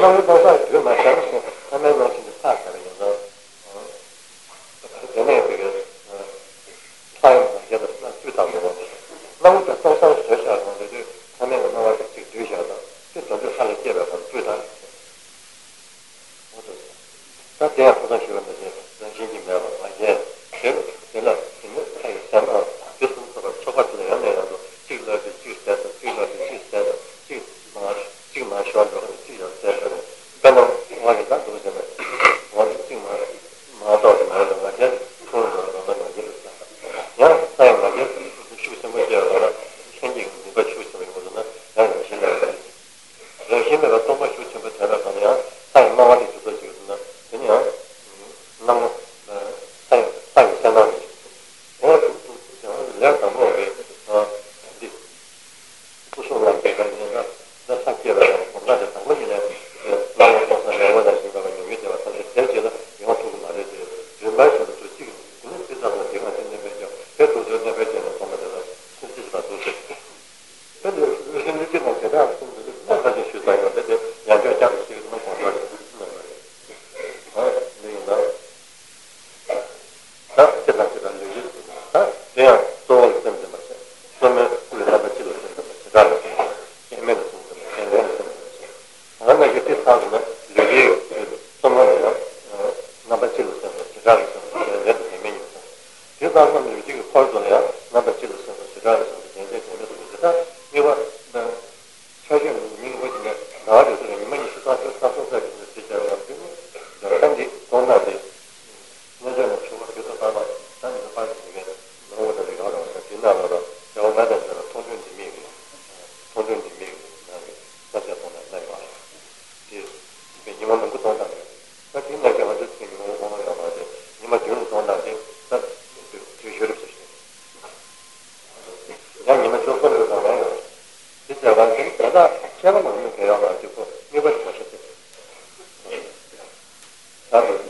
Vamos voltar. Хорошо.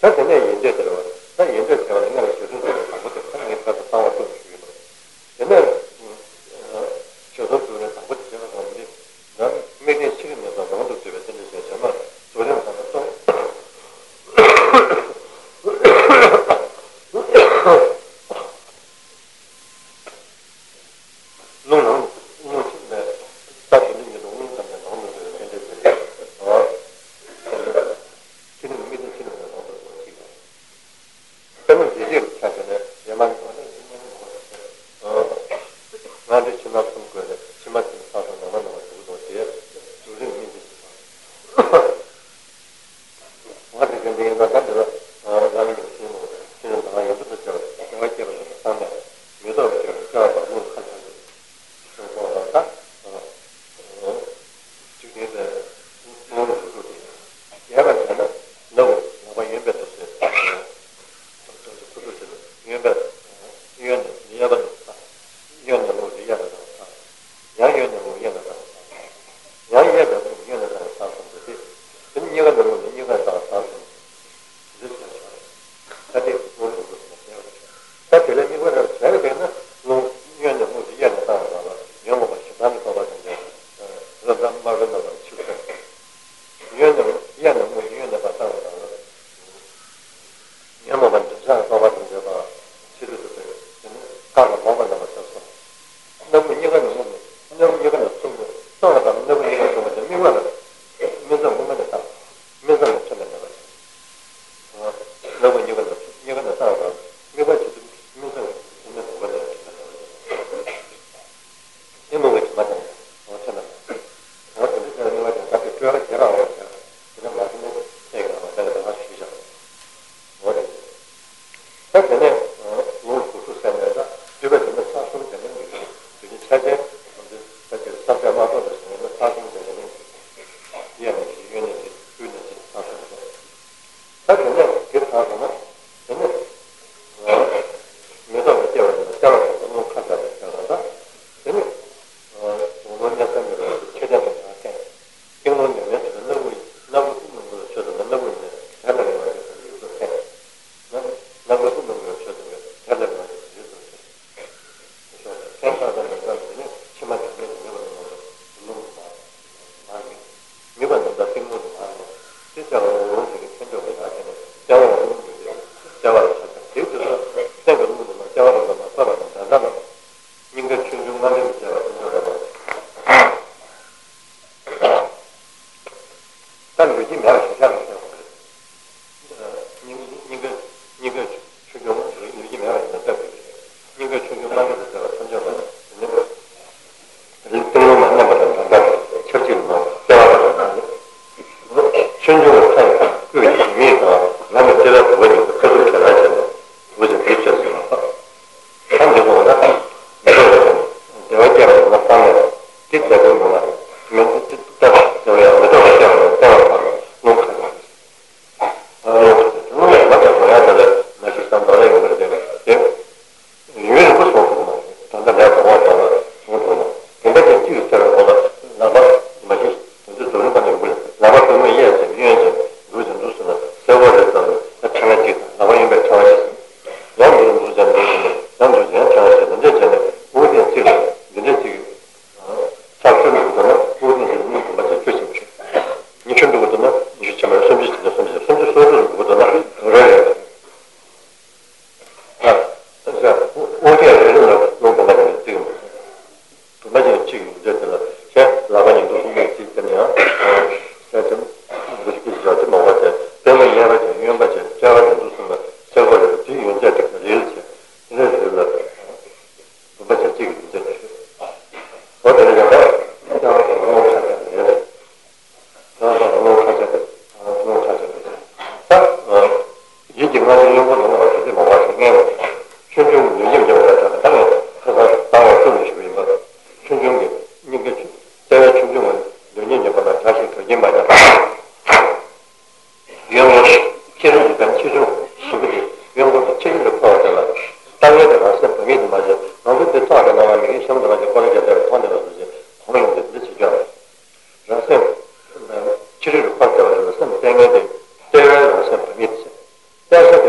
tā tēnā yīndē tērā Çünkü There's a